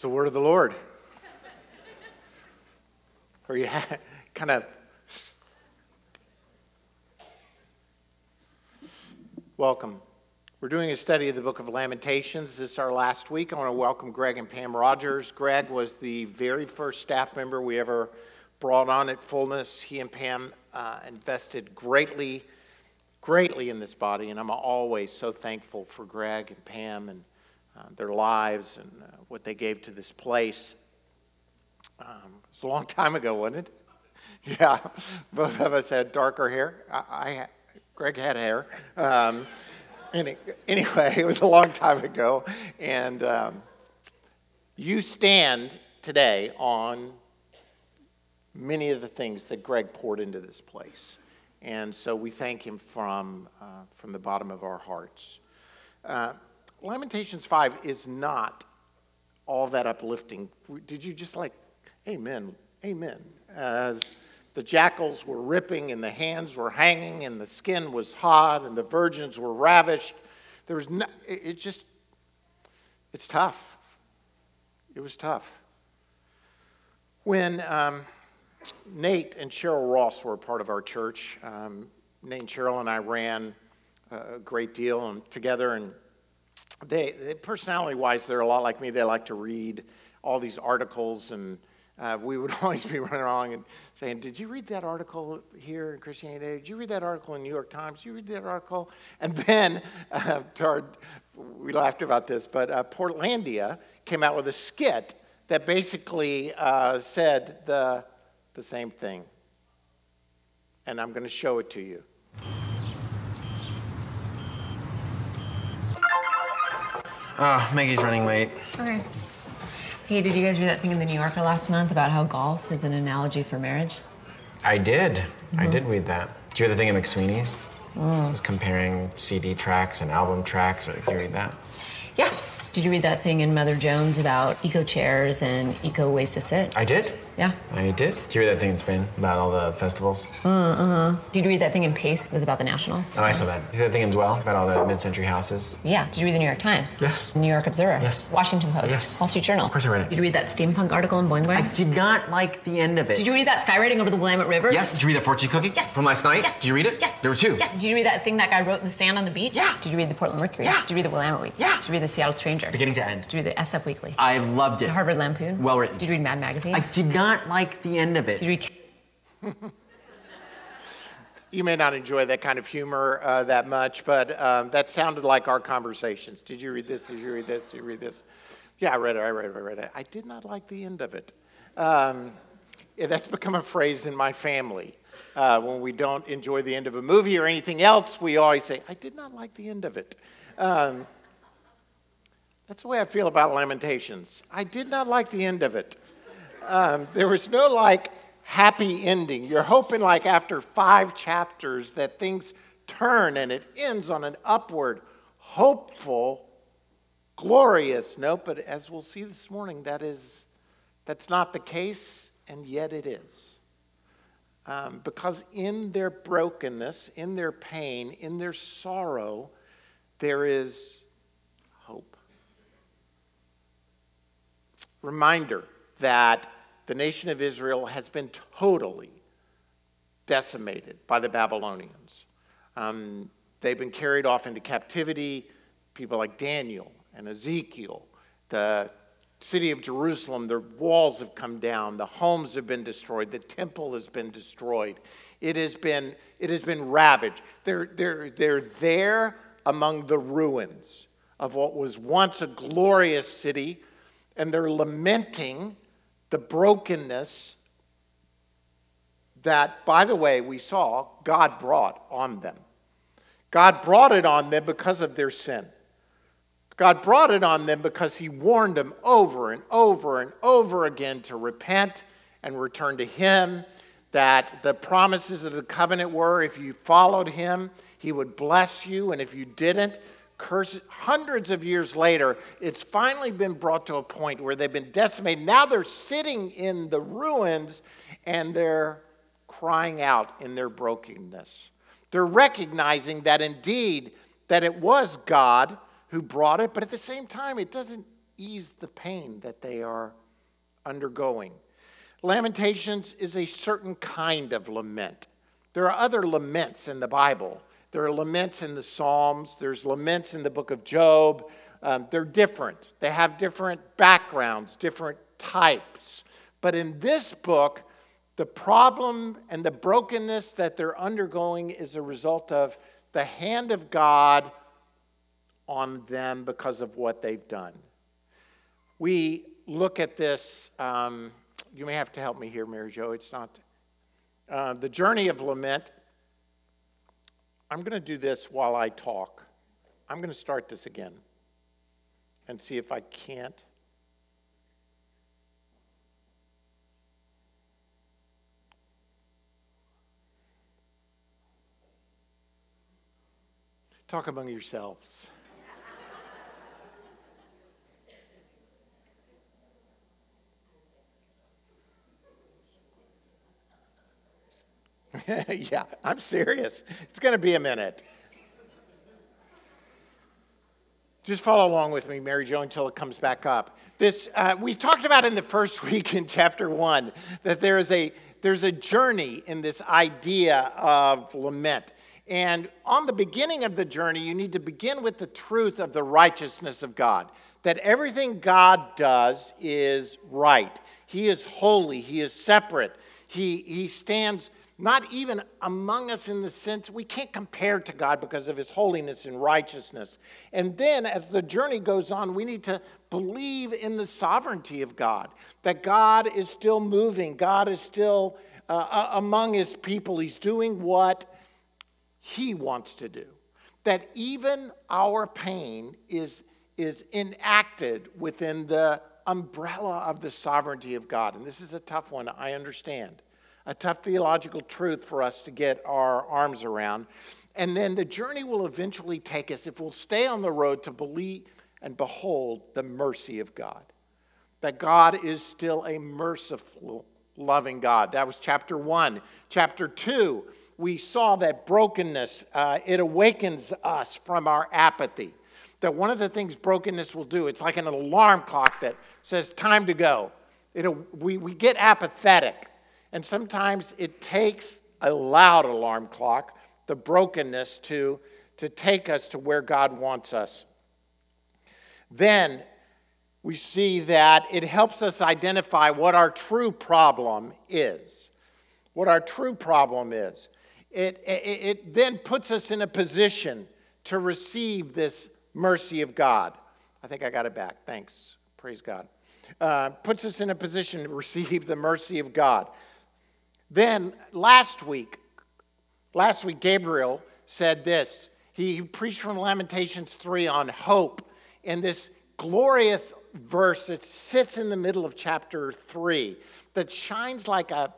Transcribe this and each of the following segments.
It's the word of the Lord. or you kind of welcome. We're doing a study of the book of Lamentations. This is our last week. I want to welcome Greg and Pam Rogers. Greg was the very first staff member we ever brought on at Fullness. He and Pam uh, invested greatly, greatly in this body, and I'm always so thankful for Greg and Pam and uh, their lives and uh, what they gave to this place. Um, it was a long time ago, wasn't it? Yeah, both of us had darker hair. I, I Greg had hair. Um, any, anyway, it was a long time ago, and um, you stand today on many of the things that Greg poured into this place. And so we thank him from, uh, from the bottom of our hearts. Uh, Lamentations 5 is not all that uplifting. Did you just like, amen, amen? As the jackals were ripping and the hands were hanging and the skin was hot and the virgins were ravished. There was no, it, just, it's tough. It was tough. When um, Nate and Cheryl Ross were a part of our church, um, Nate and Cheryl and I ran a great deal and together and they, they personality wise, they're a lot like me. They like to read all these articles, and uh, we would always be running along and saying, Did you read that article here in Christianity Did you read that article in New York Times? Did you read that article? And then, uh, our, we laughed about this, but uh, Portlandia came out with a skit that basically uh, said the, the same thing. And I'm going to show it to you. Oh, Maggie's running late. Okay. Hey, did you guys read that thing in the New Yorker last month about how golf is an analogy for marriage? I did. Mm-hmm. I did read that. Did you read the thing in McSweeney's? Mm. It was comparing CD tracks and album tracks. Did you read that? Yeah. Did you read that thing in Mother Jones about eco chairs and eco ways to sit? I did. Yeah. I did. Did you read that thing in Spin about all the festivals? Uh huh. Did you read that thing in Paste? It was about the National. Oh, I saw that. Did you see that thing in Dwell about all the mid-century houses? Yeah. Did you read the New York Times? Yes. New York Observer? Yes. Washington Post? Yes. Wall Street Journal? Of course I read it. Did you read that steampunk article in Boing Boing? I did not like the end of it. Did you read that skywriting over the Willamette River? Yes. Did you read the fortune cookie? Yes. From last night? Yes. Did you read it? Yes. There were two. Yes. Did you read that thing that guy wrote in the sand on the beach? Yeah. Did you read the Portland Mercury? Yeah. Did you read the Willamette Week? Yeah. Did you read the Seattle Stranger? Beginning to end. Did you read the SF Weekly? I loved it. The Harvard Lampoon? Well written. Did you read Mad Magazine? I did not like the end of it. You You may not enjoy that kind of humor uh, that much, but um, that sounded like our conversations. Did you read this? Did you read this? Did you read this? Yeah, I read it. I read it. I read it. I did not like the end of it. Um, yeah, that's become a phrase in my family. Uh, when we don't enjoy the end of a movie or anything else, we always say, I did not like the end of it. Um, that's the way I feel about Lamentations. I did not like the end of it. Um, there was no like happy ending. You're hoping, like, after five chapters, that things turn and it ends on an upward, hopeful, glorious note. But as we'll see this morning, that is, that's not the case, and yet it is. Um, because in their brokenness, in their pain, in their sorrow, there is hope. Reminder that the nation of Israel has been totally decimated by the Babylonians. Um, they've been carried off into captivity. People like Daniel and Ezekiel, the city of Jerusalem, the walls have come down, the homes have been destroyed, the temple has been destroyed. It has been, it has been ravaged. They're, they're, they're there among the ruins of what was once a glorious city, and they're lamenting the brokenness that, by the way, we saw God brought on them. God brought it on them because of their sin. God brought it on them because He warned them over and over and over again to repent and return to Him. That the promises of the covenant were if you followed Him, He would bless you, and if you didn't, Hundreds of years later, it's finally been brought to a point where they've been decimated. Now they're sitting in the ruins and they're crying out in their brokenness. They're recognizing that indeed that it was God who brought it, but at the same time, it doesn't ease the pain that they are undergoing. Lamentations is a certain kind of lament. There are other laments in the Bible. There are laments in the Psalms, there's laments in the book of Job. Um, they're different, they have different backgrounds, different types. But in this book, the problem and the brokenness that they're undergoing is a result of the hand of God on them because of what they've done. We look at this, um, you may have to help me here, Mary Jo. It's not uh, the journey of lament. I'm going to do this while I talk. I'm going to start this again and see if I can't. Talk among yourselves. yeah, I'm serious. It's going to be a minute. Just follow along with me, Mary Jo, until it comes back up. This uh, we talked about in the first week in chapter one that there is a there's a journey in this idea of lament. And on the beginning of the journey, you need to begin with the truth of the righteousness of God. That everything God does is right. He is holy. He is separate. He, he stands not even among us in the sense we can't compare to God because of his holiness and righteousness. And then as the journey goes on, we need to believe in the sovereignty of God, that God is still moving, God is still uh, among his people. He's doing what he wants to do. That even our pain is, is enacted within the umbrella of the sovereignty of God. And this is a tough one, I understand. A tough theological truth for us to get our arms around. And then the journey will eventually take us, if we'll stay on the road, to believe and behold the mercy of God. That God is still a merciful, loving God. That was chapter one. Chapter two, we saw that brokenness, uh, it awakens us from our apathy. That one of the things brokenness will do, it's like an alarm clock that says, time to go. It, we, we get apathetic. And sometimes it takes a loud alarm clock, the brokenness, to, to take us to where God wants us. Then we see that it helps us identify what our true problem is. What our true problem is it, it, it then puts us in a position to receive this mercy of God. I think I got it back. Thanks. Praise God. Uh, puts us in a position to receive the mercy of God. Then last week, last week, Gabriel said this. He preached from Lamentations 3 on hope in this glorious verse that sits in the middle of chapter 3 that shines like a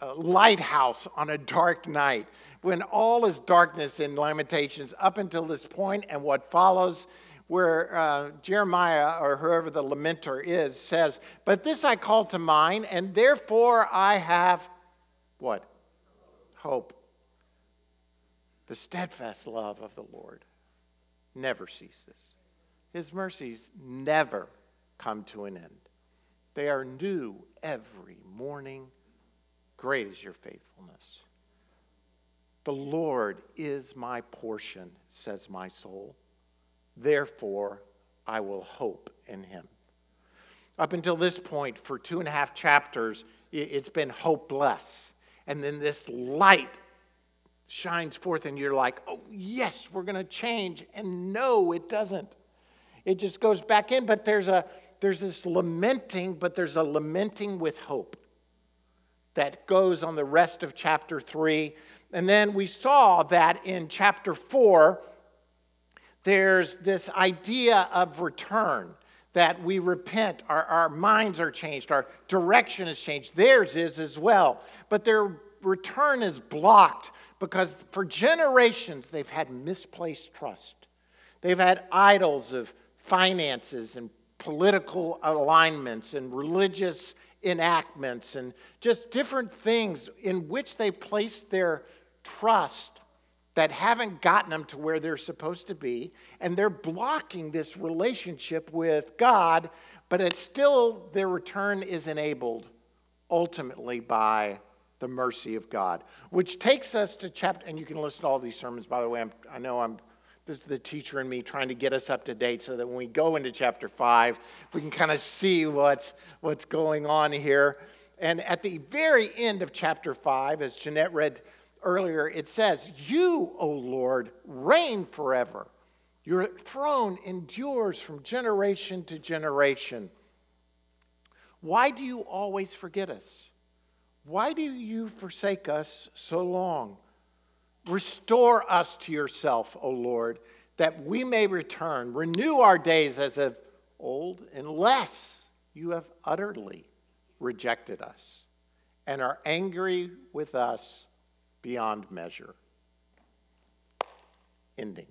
a lighthouse on a dark night when all is darkness in Lamentations up until this point and what follows, where uh, Jeremiah or whoever the lamenter is says, But this I call to mind, and therefore I have what? Hope. The steadfast love of the Lord never ceases, His mercies never come to an end. They are new every morning Great is your faithfulness. The Lord is my portion, says my soul. Therefore, I will hope in him. Up until this point, for two and a half chapters, it's been hopeless. And then this light shines forth, and you're like, oh, yes, we're going to change. And no, it doesn't. It just goes back in, but there's, a, there's this lamenting, but there's a lamenting with hope that goes on the rest of chapter 3. And then we saw that in chapter 4, there's this idea of return that we repent, our, our minds are changed, our direction is changed. Theirs is as well. But their return is blocked because for generations they've had misplaced trust. They've had idols of finances and political alignments and religious enactments and just different things in which they placed their trust that haven't gotten them to where they're supposed to be, and they're blocking this relationship with God, but it's still their return is enabled ultimately by the mercy of God. Which takes us to chapter, and you can listen to all these sermons, by the way. I'm, I know I'm, this is the teacher in me trying to get us up to date so that when we go into chapter five, we can kind of see what's, what's going on here. And at the very end of chapter five, as Jeanette read earlier, it says, You, O Lord, reign forever. Your throne endures from generation to generation. Why do you always forget us? Why do you forsake us so long? Restore us to yourself, O Lord, that we may return. Renew our days as of old, unless you have utterly rejected us and are angry with us beyond measure. Ending.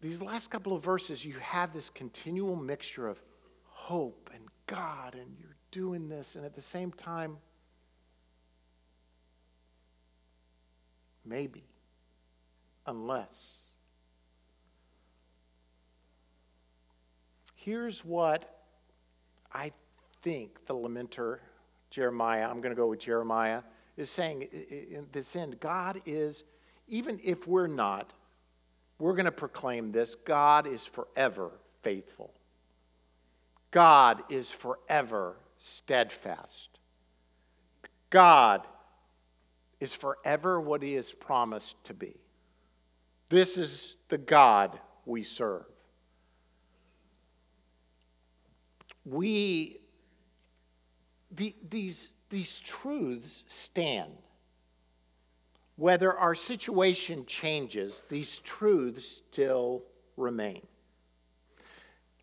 These last couple of verses, you have this continual mixture of hope and God, and you're doing this, and at the same time, maybe, unless. Here's what I think the lamenter, Jeremiah, I'm going to go with Jeremiah, is saying in this end God is, even if we're not, we're going to proclaim this God is forever faithful. God is forever steadfast. God is forever what he has promised to be. This is the God we serve. We, the, these, these truths stand. Whether our situation changes, these truths still remain.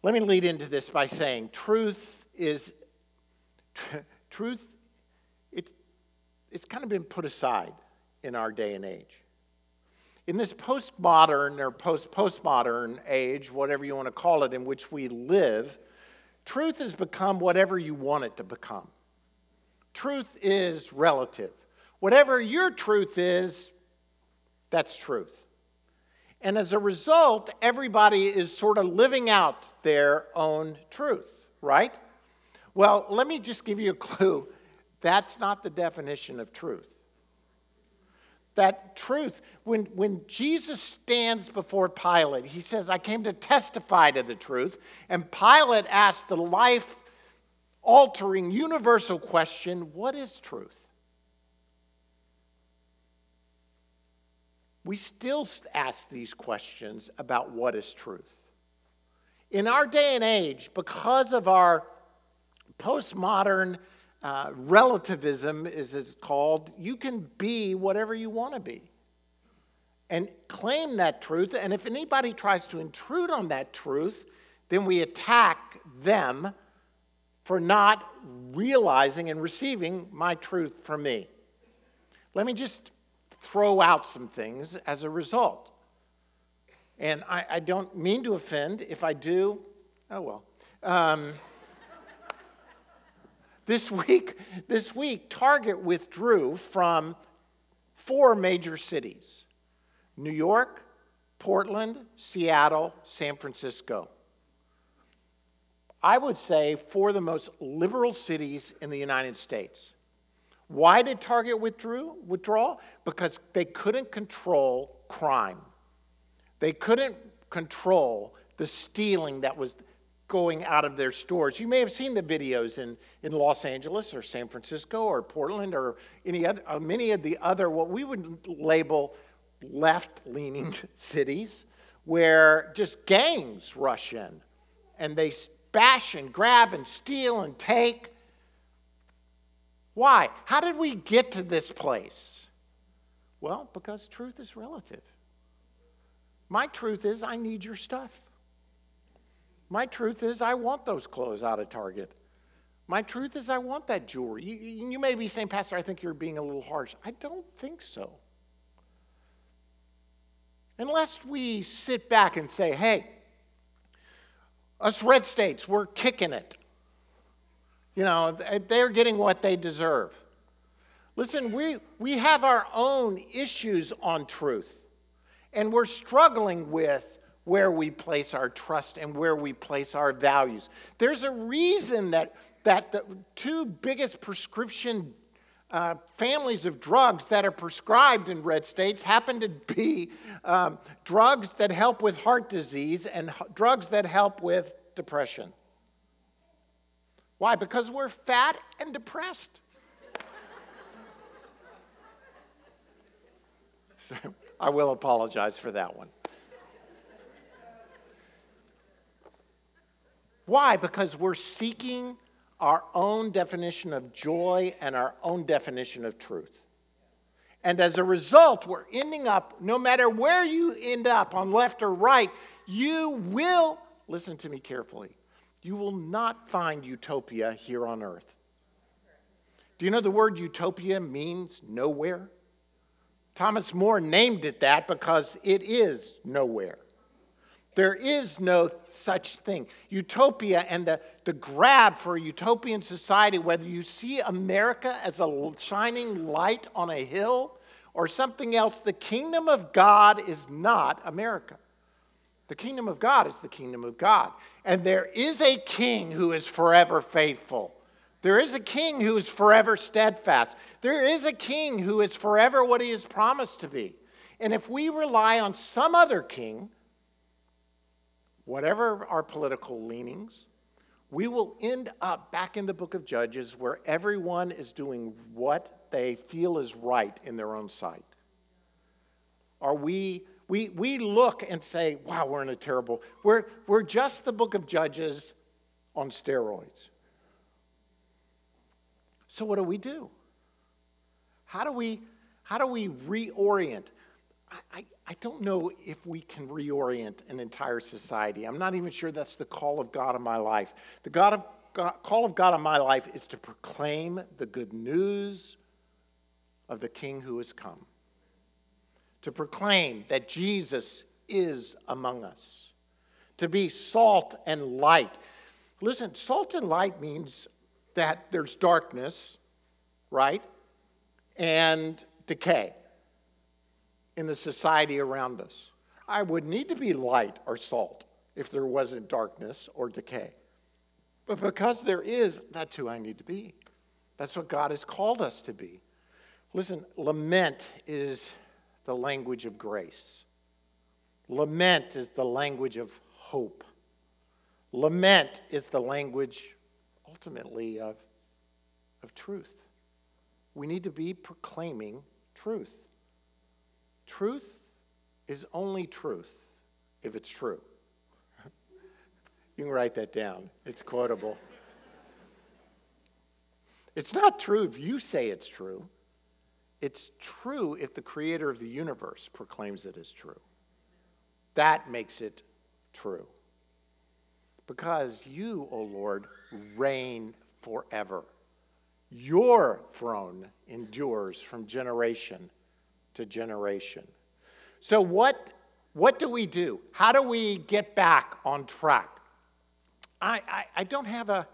Let me lead into this by saying truth is tr- truth it's it's kind of been put aside in our day and age. In this postmodern or post postmodern age, whatever you want to call it, in which we live, truth has become whatever you want it to become. Truth is relative. Whatever your truth is, that's truth. And as a result, everybody is sort of living out their own truth, right? Well, let me just give you a clue. That's not the definition of truth. That truth, when, when Jesus stands before Pilate, he says, I came to testify to the truth. And Pilate asked the life altering, universal question what is truth? We still ask these questions about what is truth. In our day and age, because of our postmodern uh, relativism, as it's called, you can be whatever you want to be and claim that truth. And if anybody tries to intrude on that truth, then we attack them for not realizing and receiving my truth from me. Let me just throw out some things as a result. And I, I don't mean to offend. If I do, oh well. Um, this week, this week, Target withdrew from four major cities: New York, Portland, Seattle, San Francisco. I would say four of the most liberal cities in the United States. Why did Target withdrew, withdraw? Because they couldn't control crime. They couldn't control the stealing that was going out of their stores. You may have seen the videos in, in Los Angeles or San Francisco or Portland or any other, uh, many of the other, what we would label left leaning cities, where just gangs rush in and they bash and grab and steal and take. Why? How did we get to this place? Well, because truth is relative. My truth is, I need your stuff. My truth is, I want those clothes out of Target. My truth is, I want that jewelry. You, you, may be saying, Pastor, I think you're being a little harsh. I don't think so. Unless we sit back and say, hey, us red states, we're kicking it. You know, they're getting what they deserve. Listen, we, we have our own issues on truth, and we're struggling with where we place our trust and where we place our values. There's a reason that, that the two biggest prescription uh, families of drugs that are prescribed in red states happen to be um, drugs that help with heart disease and h- drugs that help with depression. Why? Because we're fat and depressed. so I will apologize for that one. Why? Because we're seeking our own definition of joy and our own definition of truth. And as a result, we're ending up, no matter where you end up, on left or right, you will, listen to me carefully, you will not find utopia here on earth. Do you know the word utopia means nowhere? Thomas More named it that because it is nowhere. There is no such thing. Utopia and the, the grab for a utopian society, whether you see America as a shining light on a hill or something else, the kingdom of God is not America. The kingdom of God is the kingdom of God. And there is a king who is forever faithful. There is a king who is forever steadfast. There is a king who is forever what he has promised to be. And if we rely on some other king, whatever our political leanings, we will end up back in the book of Judges where everyone is doing what they feel is right in their own sight. Are we, we, we look and say, wow, we're in a terrible, we're, we're just the book of Judges on steroids. So what do we do? How do we, how do we reorient? I, I don't know if we can reorient an entire society. I'm not even sure that's the call of God in my life. The God of, God, call of God in my life is to proclaim the good news of the King who has come, to proclaim that Jesus is among us, to be salt and light. Listen, salt and light means that there's darkness, right? And decay in the society around us. I would need to be light or salt if there wasn't darkness or decay. But because there is, that's who I need to be. That's what God has called us to be. Listen, lament is the language of grace. Lament is the language of hope. Lament is the language, ultimately, of, of truth. We need to be proclaiming truth. Truth is only truth if it's true. you can write that down, it's quotable. It's not true if you say it's true. It's true if the creator of the universe proclaims it as true. That makes it true. Because you, O oh Lord, reign forever. Your throne endures from generation to generation. So, what, what do we do? How do we get back on track? I, I, I don't have a,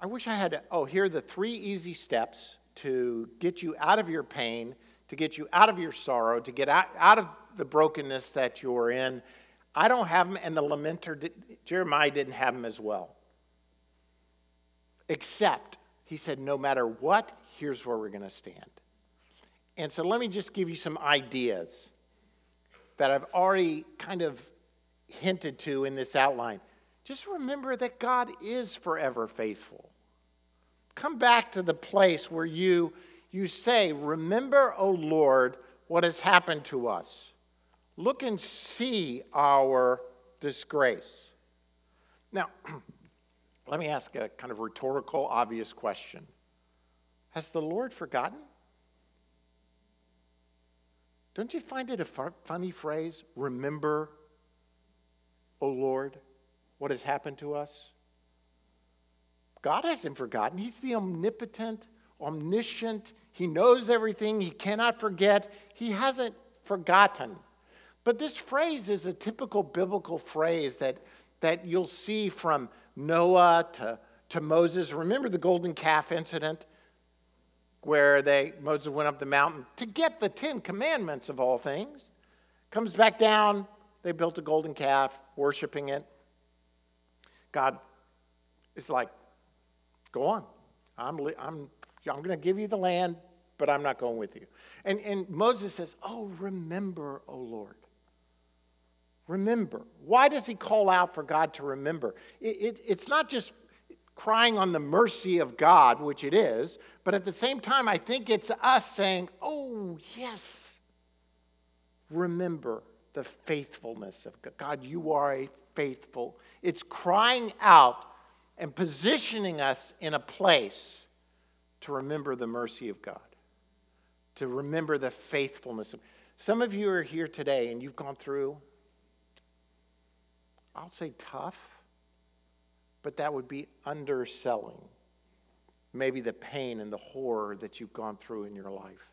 I wish I had, a, oh, here are the three easy steps to get you out of your pain, to get you out of your sorrow, to get out, out of the brokenness that you're in. I don't have them, and the lamenter, did, Jeremiah didn't have them as well. Except, he said, no matter what, here's where we're going to stand. And so let me just give you some ideas that I've already kind of hinted to in this outline. Just remember that God is forever faithful. Come back to the place where you, you say, Remember, O Lord, what has happened to us. Look and see our disgrace. Now, let me ask a kind of rhetorical, obvious question Has the Lord forgotten? Don't you find it a funny phrase? Remember, O Lord, what has happened to us? God hasn't forgotten. He's the omnipotent, omniscient. He knows everything. He cannot forget. He hasn't forgotten. But this phrase is a typical biblical phrase that, that you'll see from Noah to, to Moses. Remember the golden calf incident? Where they Moses went up the mountain to get the Ten Commandments of all things. Comes back down, they built a golden calf, worshiping it. God is like, go on. I'm, I'm, I'm going to give you the land, but I'm not going with you. And, and Moses says, Oh, remember, O Lord. Remember. Why does he call out for God to remember? It, it, it's not just crying on the mercy of God, which it is, but at the same time, I think it's us saying, Oh, yes, remember the faithfulness of God. God, you are a faithful. It's crying out and positioning us in a place to remember the mercy of God, to remember the faithfulness of. Some of you are here today and you've gone through, I'll say tough, but that would be underselling maybe the pain and the horror that you've gone through in your life.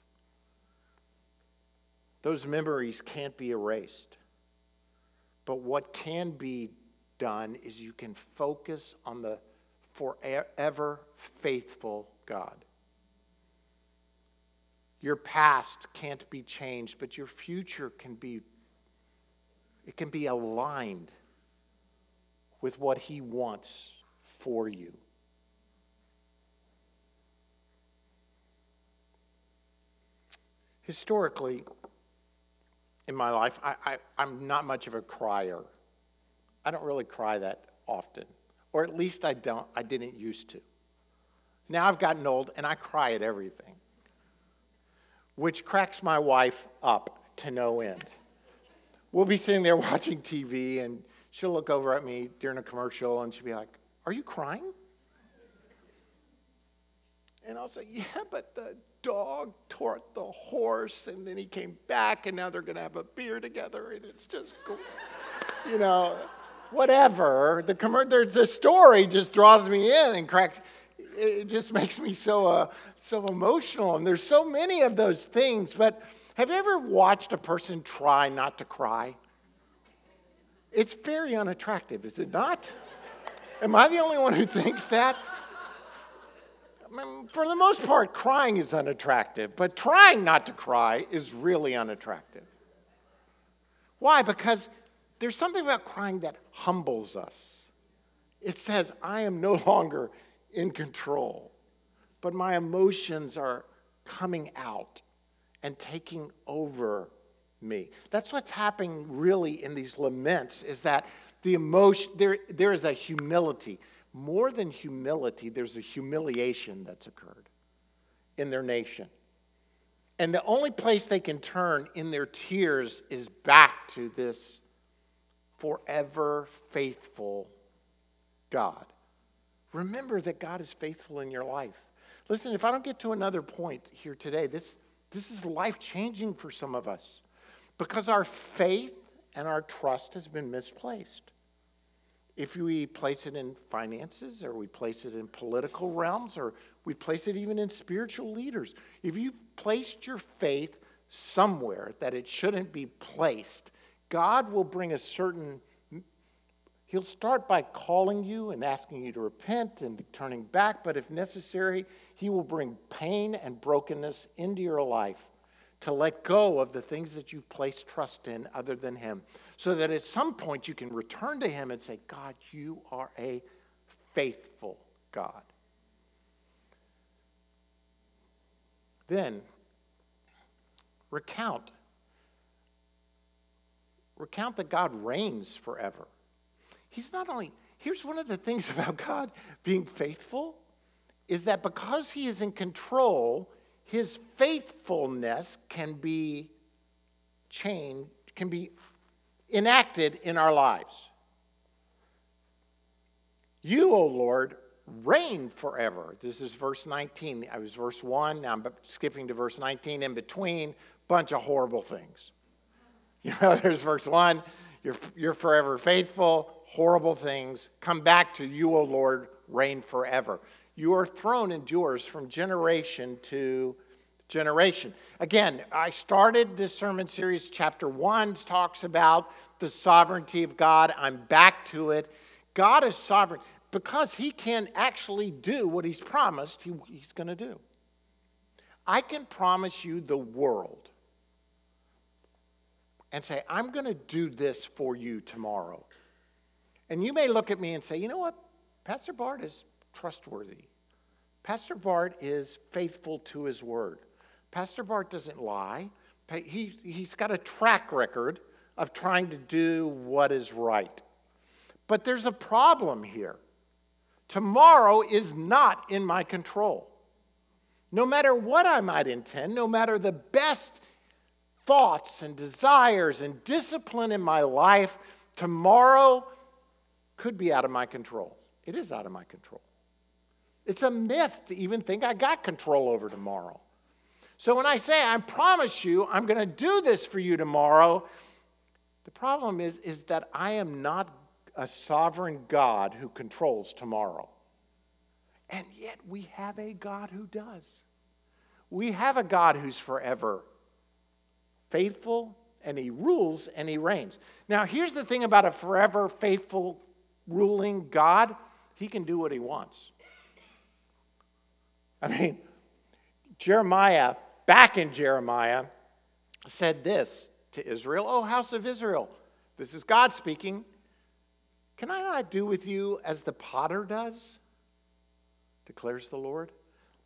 Those memories can't be erased. But what can be done is you can focus on the forever faithful God. Your past can't be changed, but your future can be it can be aligned with what he wants for you. Historically, in my life, I, I'm not much of a crier. I don't really cry that often, or at least I don't. I didn't used to. Now I've gotten old and I cry at everything, which cracks my wife up to no end. We'll be sitting there watching TV and she'll look over at me during a commercial and she'll be like, Are you crying? And I'll say, Yeah, but the dog tore the horse and then he came back and now they're going to have a beer together and it's just, you know, whatever. The, com- the story just draws me in and cracks. It just makes me so, uh, so emotional. And there's so many of those things. But have you ever watched a person try not to cry? It's very unattractive, is it not? Am I the only one who thinks that? for the most part, crying is unattractive, but trying not to cry is really unattractive. Why? Because there's something about crying that humbles us. It says, I am no longer in control, but my emotions are coming out and taking over me. That's what's happening really in these laments is that the emotion, there, there is a humility more than humility, there's a humiliation that's occurred in their nation. And the only place they can turn in their tears is back to this forever faithful God. Remember that God is faithful in your life. Listen, if I don't get to another point here today, this, this is life changing for some of us because our faith and our trust has been misplaced. If we place it in finances or we place it in political realms or we place it even in spiritual leaders, if you placed your faith somewhere that it shouldn't be placed, God will bring a certain He'll start by calling you and asking you to repent and turning back, but if necessary, He will bring pain and brokenness into your life to let go of the things that you've placed trust in other than Him, so that at some point you can return to Him and say, God, you are a faithful God. Then recount. Recount that God reigns forever. He's not only, here's one of the things about God being faithful is that because He is in control, his faithfulness can be changed, can be enacted in our lives. You, O Lord, reign forever. This is verse 19. I was verse 1, now I'm skipping to verse 19. In between, bunch of horrible things. You know, there's verse 1, you're, you're forever faithful, horrible things. Come back to you, O Lord, reign forever. Your throne endures from generation to generation. Again, I started this sermon series, chapter one talks about the sovereignty of God. I'm back to it. God is sovereign because he can actually do what he's promised he, he's going to do. I can promise you the world and say, I'm going to do this for you tomorrow. And you may look at me and say, you know what? Pastor Bart is trustworthy. Pastor Bart is faithful to his word. Pastor Bart doesn't lie. He, he's got a track record of trying to do what is right. But there's a problem here. Tomorrow is not in my control. No matter what I might intend, no matter the best thoughts and desires and discipline in my life, tomorrow could be out of my control. It is out of my control. It's a myth to even think I got control over tomorrow. So when I say, I promise you, I'm going to do this for you tomorrow, the problem is, is that I am not a sovereign God who controls tomorrow. And yet we have a God who does. We have a God who's forever faithful and he rules and he reigns. Now, here's the thing about a forever faithful ruling God he can do what he wants. I mean, Jeremiah, back in Jeremiah, said this to Israel Oh, house of Israel, this is God speaking. Can I not do with you as the potter does? declares the Lord.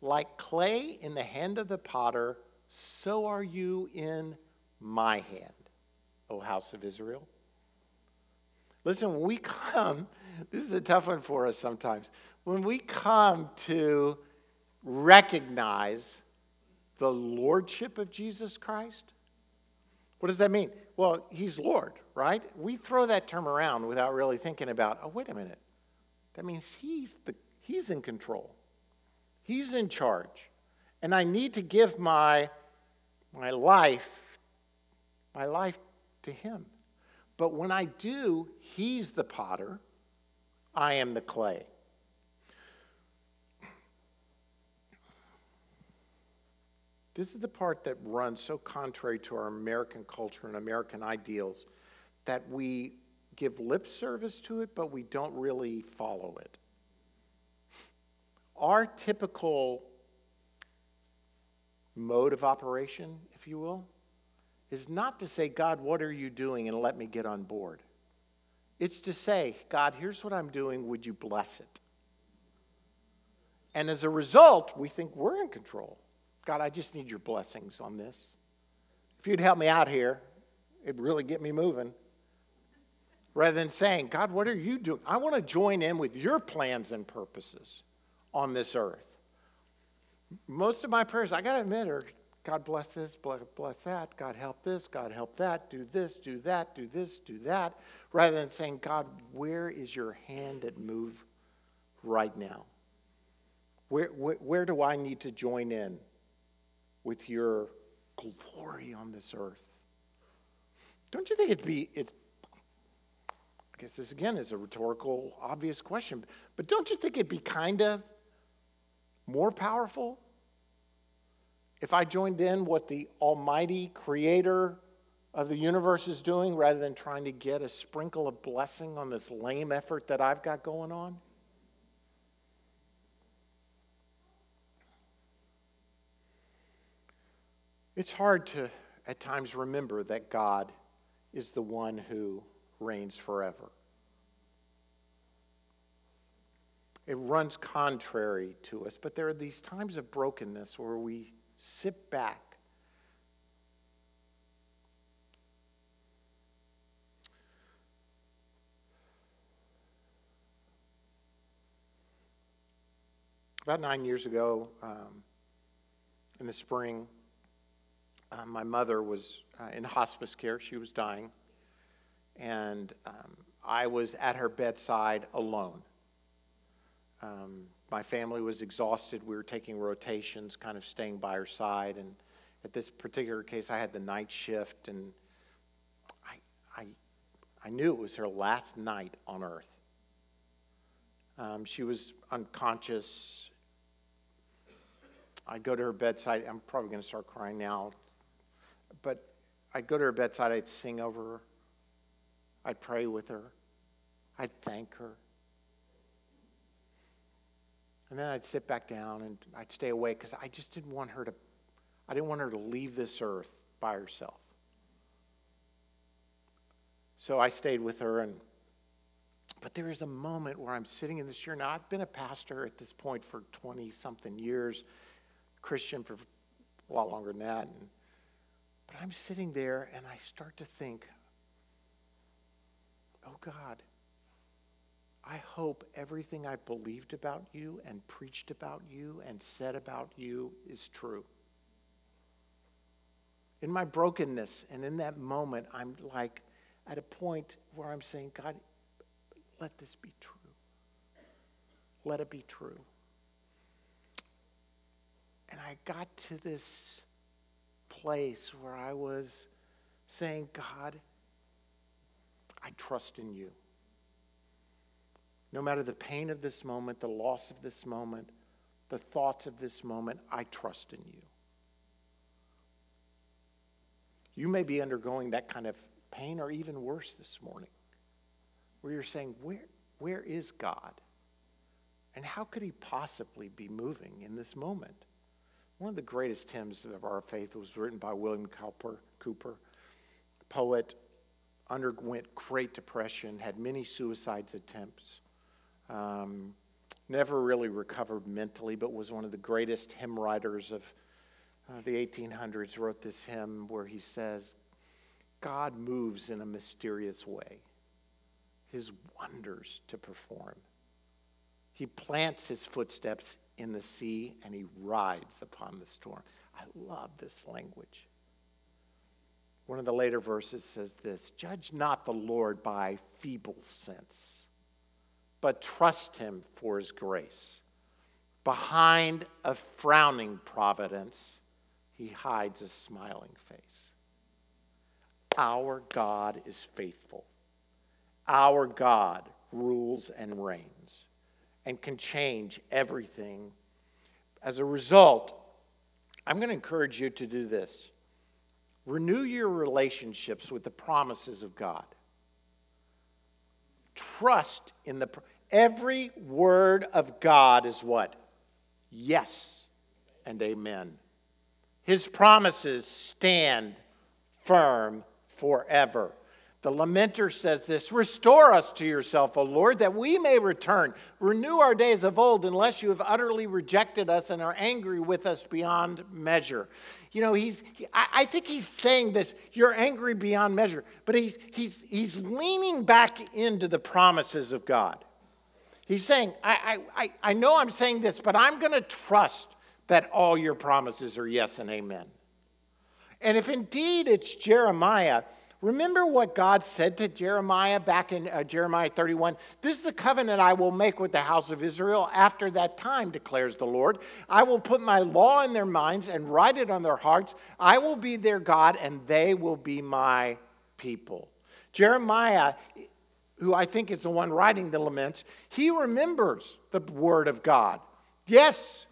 Like clay in the hand of the potter, so are you in my hand, O house of Israel. Listen, when we come, this is a tough one for us sometimes. When we come to recognize the lordship of Jesus Christ, what does that mean? Well, he's Lord, right? We throw that term around without really thinking about, oh, wait a minute. That means he's, the, he's in control, he's in charge. And I need to give my, my life my life to Him. But when I do, He's the potter, I am the clay. This is the part that runs so contrary to our American culture and American ideals that we give lip service to it, but we don't really follow it. Our typical mode of operation, if you will, is not to say, God, what are you doing? And let me get on board. It's to say, God, here's what I'm doing. Would you bless it? And as a result, we think we're in control. God, I just need your blessings on this. If you'd help me out here, it'd really get me moving. Rather than saying, God, what are you doing? I want to join in with your plans and purposes on this earth. Most of my prayers, I got to admit, are God bless this, bless that, God help this, God help that, do this, do that, do this, do that, rather than saying, God, where is your hand at move right now? Where, where, where do I need to join in with your glory on this earth? Don't you think it'd be, it's, I guess this again is a rhetorical, obvious question, but don't you think it'd be kind of more powerful if I joined in what the Almighty Creator of the universe is doing rather than trying to get a sprinkle of blessing on this lame effort that I've got going on? It's hard to, at times, remember that God is the one who reigns forever. It runs contrary to us, but there are these times of brokenness where we sit back. About nine years ago, um, in the spring, uh, my mother was uh, in hospice care. She was dying. And um, I was at her bedside alone. Um, my family was exhausted. We were taking rotations, kind of staying by her side. And at this particular case, I had the night shift, and I, I, I knew it was her last night on earth. Um, she was unconscious. I'd go to her bedside. I'm probably going to start crying now. But I'd go to her bedside. I'd sing over her. I'd pray with her. I'd thank her. And then I'd sit back down and I'd stay awake because I just didn't want her to I didn't want her to leave this earth by herself. So I stayed with her and but there is a moment where I'm sitting in this chair. Now, I've been a pastor at this point for 20 something years, Christian for a lot longer than that. And, but I'm sitting there and I start to think, oh God, I hope everything I believed about you and preached about you and said about you is true. In my brokenness and in that moment, I'm like at a point where I'm saying, God, let this be true. Let it be true. And I got to this place where I was saying, God, I trust in you. No matter the pain of this moment, the loss of this moment, the thoughts of this moment, I trust in you. You may be undergoing that kind of pain or even worse this morning where you're saying, where, where is God? And how could he possibly be moving in this moment? One of the greatest hymns of our faith was written by William Cowper, Cooper, poet, underwent great depression, had many suicide attempts, um, never really recovered mentally, but was one of the greatest hymn writers of uh, the 1800s. Wrote this hymn where he says, God moves in a mysterious way his wonders to perform. He plants his footsteps in the sea and he rides upon the storm. I love this language. One of the later verses says this Judge not the Lord by feeble sense, but trust him for his grace. Behind a frowning providence, he hides a smiling face. Our God is faithful our God rules and reigns and can change everything. As a result, I'm going to encourage you to do this renew your relationships with the promises of God. Trust in the every word of God is what? Yes and amen. His promises stand firm forever. The lamenter says this Restore us to yourself, O Lord, that we may return. Renew our days of old, unless you have utterly rejected us and are angry with us beyond measure. You know, he's, I, I think he's saying this, you're angry beyond measure, but he's, he's, he's leaning back into the promises of God. He's saying, I, I, I know I'm saying this, but I'm going to trust that all your promises are yes and amen. And if indeed it's Jeremiah, Remember what God said to Jeremiah back in uh, Jeremiah 31? This is the covenant I will make with the house of Israel after that time, declares the Lord. I will put my law in their minds and write it on their hearts. I will be their God, and they will be my people. Jeremiah, who I think is the one writing the laments, he remembers the word of God. Yes,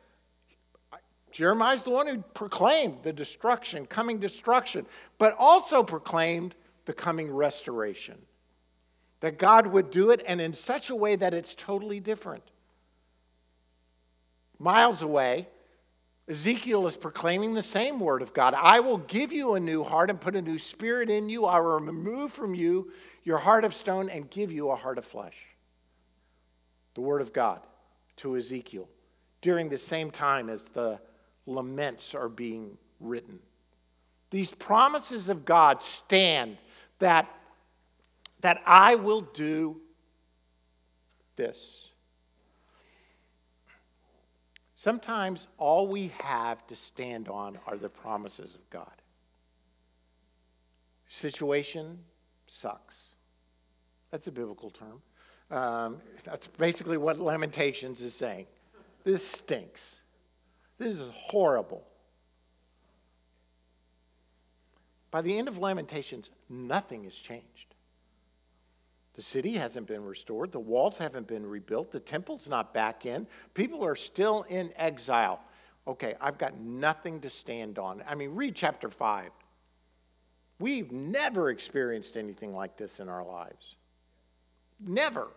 Jeremiah's the one who proclaimed the destruction, coming destruction, but also proclaimed the coming restoration. That God would do it and in such a way that it's totally different. Miles away, Ezekiel is proclaiming the same word of God. I will give you a new heart and put a new spirit in you. I will remove from you your heart of stone and give you a heart of flesh. The word of God to Ezekiel during the same time as the laments are being written. These promises of God stand that, that I will do this. Sometimes all we have to stand on are the promises of God. Situation sucks. That's a biblical term. Um, that's basically what Lamentations is saying. This stinks. This is horrible. By the end of Lamentations, nothing has changed. The city hasn't been restored. The walls haven't been rebuilt. The temple's not back in. People are still in exile. Okay, I've got nothing to stand on. I mean, read chapter 5. We've never experienced anything like this in our lives. Never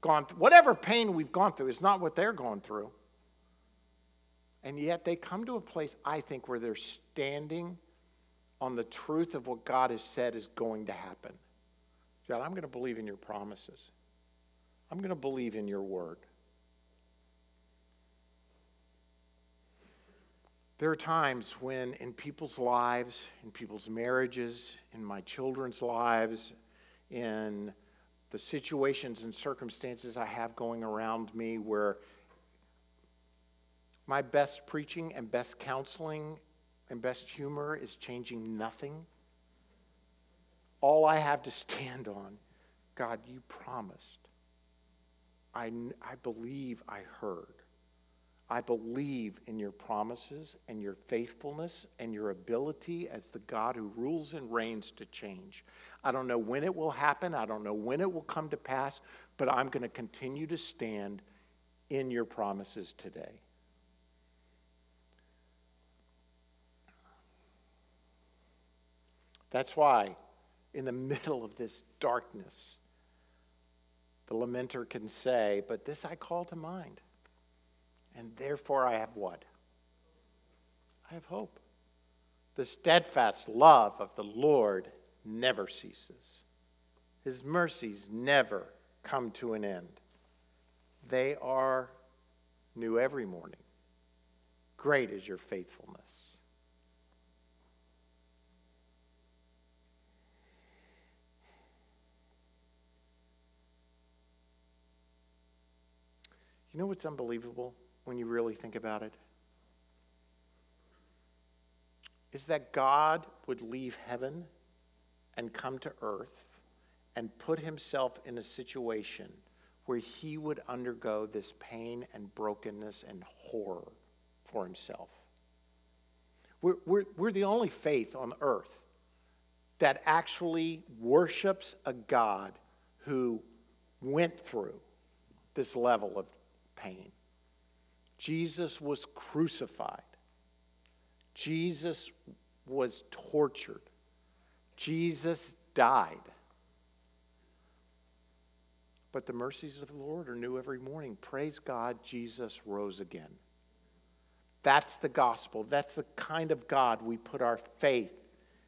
gone through. Whatever pain we've gone through is not what they're going through. And yet they come to a place, I think, where they're standing on the truth of what God has said is going to happen. God, I'm going to believe in your promises. I'm going to believe in your word. There are times when, in people's lives, in people's marriages, in my children's lives, in the situations and circumstances I have going around me, where my best preaching and best counseling and best humor is changing nothing. All I have to stand on, God, you promised. I, I believe I heard. I believe in your promises and your faithfulness and your ability as the God who rules and reigns to change. I don't know when it will happen, I don't know when it will come to pass, but I'm going to continue to stand in your promises today. That's why, in the middle of this darkness, the lamenter can say, But this I call to mind, and therefore I have what? I have hope. The steadfast love of the Lord never ceases, His mercies never come to an end. They are new every morning. Great is your faithfulness. You know what's unbelievable when you really think about it? Is that God would leave heaven and come to earth and put himself in a situation where he would undergo this pain and brokenness and horror for himself. We're, we're, we're the only faith on earth that actually worships a God who went through this level of pain. Jesus was crucified. Jesus was tortured. Jesus died. But the mercies of the Lord are new every morning. Praise God, Jesus rose again. That's the gospel. That's the kind of God we put our faith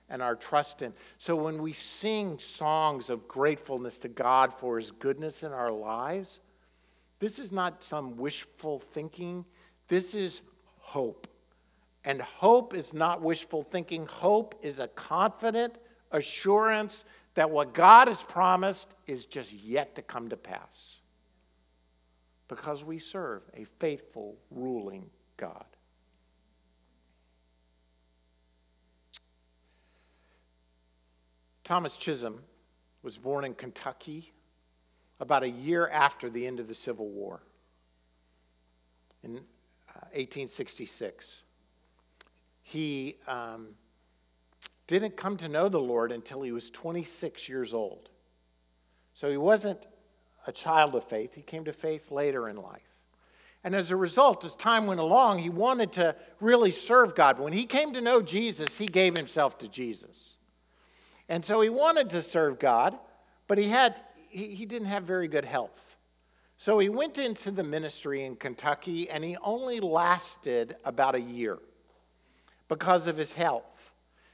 and our trust in. So when we sing songs of gratefulness to God for his goodness in our lives, this is not some wishful thinking. This is hope. And hope is not wishful thinking. Hope is a confident assurance that what God has promised is just yet to come to pass. Because we serve a faithful, ruling God. Thomas Chisholm was born in Kentucky about a year after the end of the Civil War in uh, 1866. He um, didn't come to know the Lord until he was 26 years old. So he wasn't a child of faith. He came to faith later in life. And as a result, as time went along, he wanted to really serve God. When he came to know Jesus, he gave himself to Jesus. And so he wanted to serve God, but he had he, he didn't have very good health. So he went into the ministry in Kentucky and he only lasted about a year because of his health.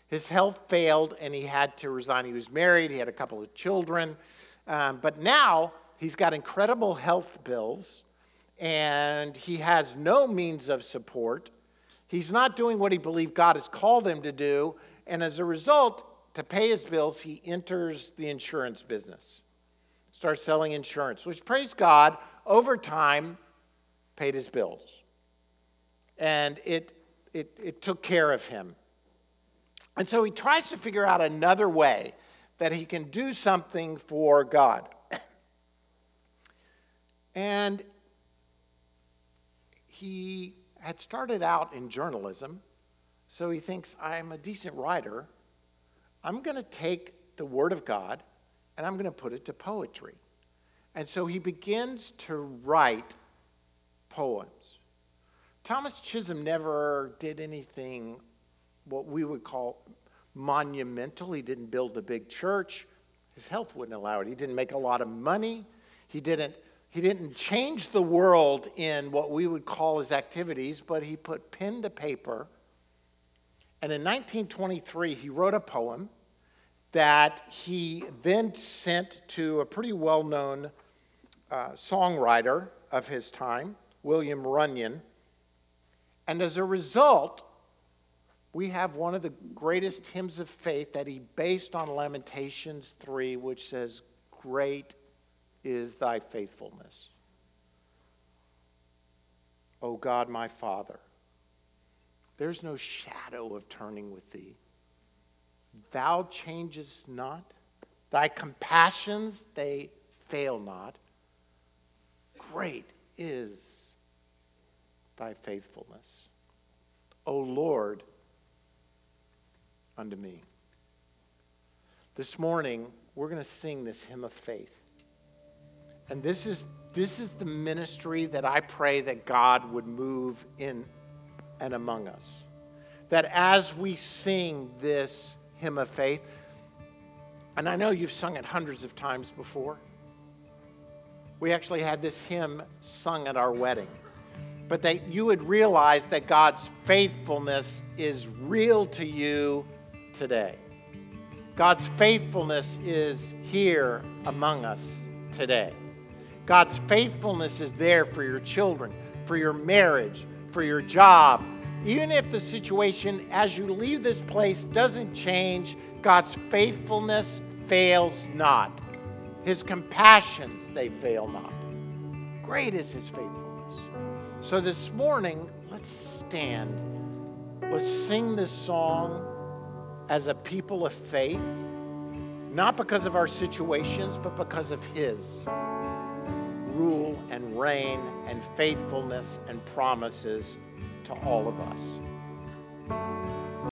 His health failed and he had to resign. He was married, he had a couple of children, um, but now he's got incredible health bills and he has no means of support. He's not doing what he believed God has called him to do, and as a result, to pay his bills, he enters the insurance business started selling insurance, which, praise God, over time paid his bills. And it, it, it took care of him. And so he tries to figure out another way that he can do something for God. and he had started out in journalism, so he thinks, I'm a decent writer. I'm going to take the Word of God and I'm going to put it to poetry. And so he begins to write poems. Thomas Chisholm never did anything what we would call monumental. He didn't build a big church. His health wouldn't allow it. He didn't make a lot of money. He didn't He didn't change the world in what we would call his activities, but he put pen to paper. And in 1923, he wrote a poem that he then sent to a pretty well known uh, songwriter of his time, William Runyan. And as a result, we have one of the greatest hymns of faith that he based on Lamentations 3, which says, Great is thy faithfulness. O God, my Father, there's no shadow of turning with thee. Thou changest not. Thy compassions, they fail not. Great is thy faithfulness. O Lord, unto me. This morning, we're going to sing this hymn of faith. And this is, this is the ministry that I pray that God would move in and among us. That as we sing this hymn of faith, and I know you've sung it hundreds of times before. We actually had this hymn sung at our wedding. But that you would realize that God's faithfulness is real to you today. God's faithfulness is here among us today. God's faithfulness is there for your children, for your marriage, for your job. Even if the situation as you leave this place doesn't change, God's faithfulness fails not. His compassions, they fail not. Great is his faithfulness. So this morning, let's stand. Let's sing this song as a people of faith, not because of our situations, but because of his rule and reign and faithfulness and promises to all of us.